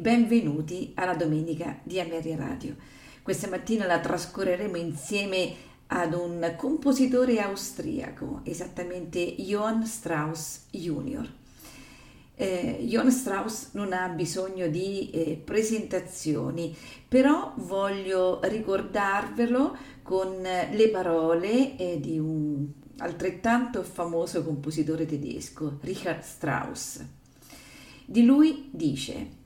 Benvenuti alla domenica di Ameria Radio. Questa mattina la trascorreremo insieme ad un compositore austriaco, esattamente Johann Strauss Jr. Eh, Johann Strauss non ha bisogno di eh, presentazioni, però voglio ricordarvelo con le parole eh, di un altrettanto famoso compositore tedesco, Richard Strauss. Di lui dice,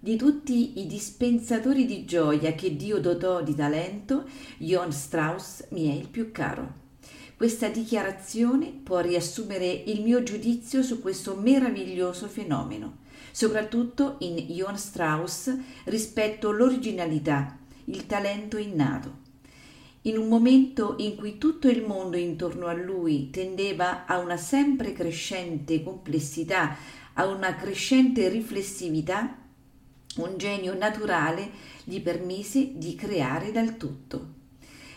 di tutti i dispensatori di gioia che Dio dotò di talento, Johann Strauss mi è il più caro. Questa dichiarazione può riassumere il mio giudizio su questo meraviglioso fenomeno, soprattutto in Johann Strauss rispetto all'originalità, il talento innato. In un momento in cui tutto il mondo intorno a lui tendeva a una sempre crescente complessità, a una crescente riflessività, un genio naturale gli permise di creare dal tutto.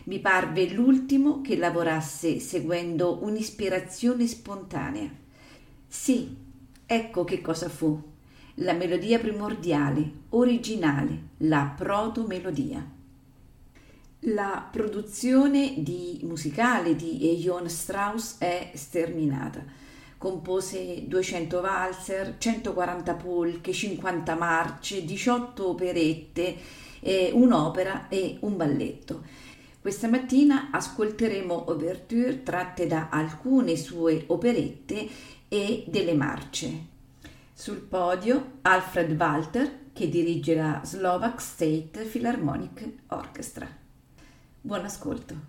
Mi parve l'ultimo che lavorasse seguendo un'ispirazione spontanea. Sì, ecco che cosa fu. La melodia primordiale, originale, la proto-melodia. La produzione di musicale di Johann Strauss è sterminata compose 200 valzer, 140 polche, 50 marce, 18 operette, eh, un'opera e un balletto. Questa mattina ascolteremo ouverture tratte da alcune sue operette e delle marce. Sul podio Alfred Walter che dirige la Slovak State Philharmonic Orchestra. Buon ascolto.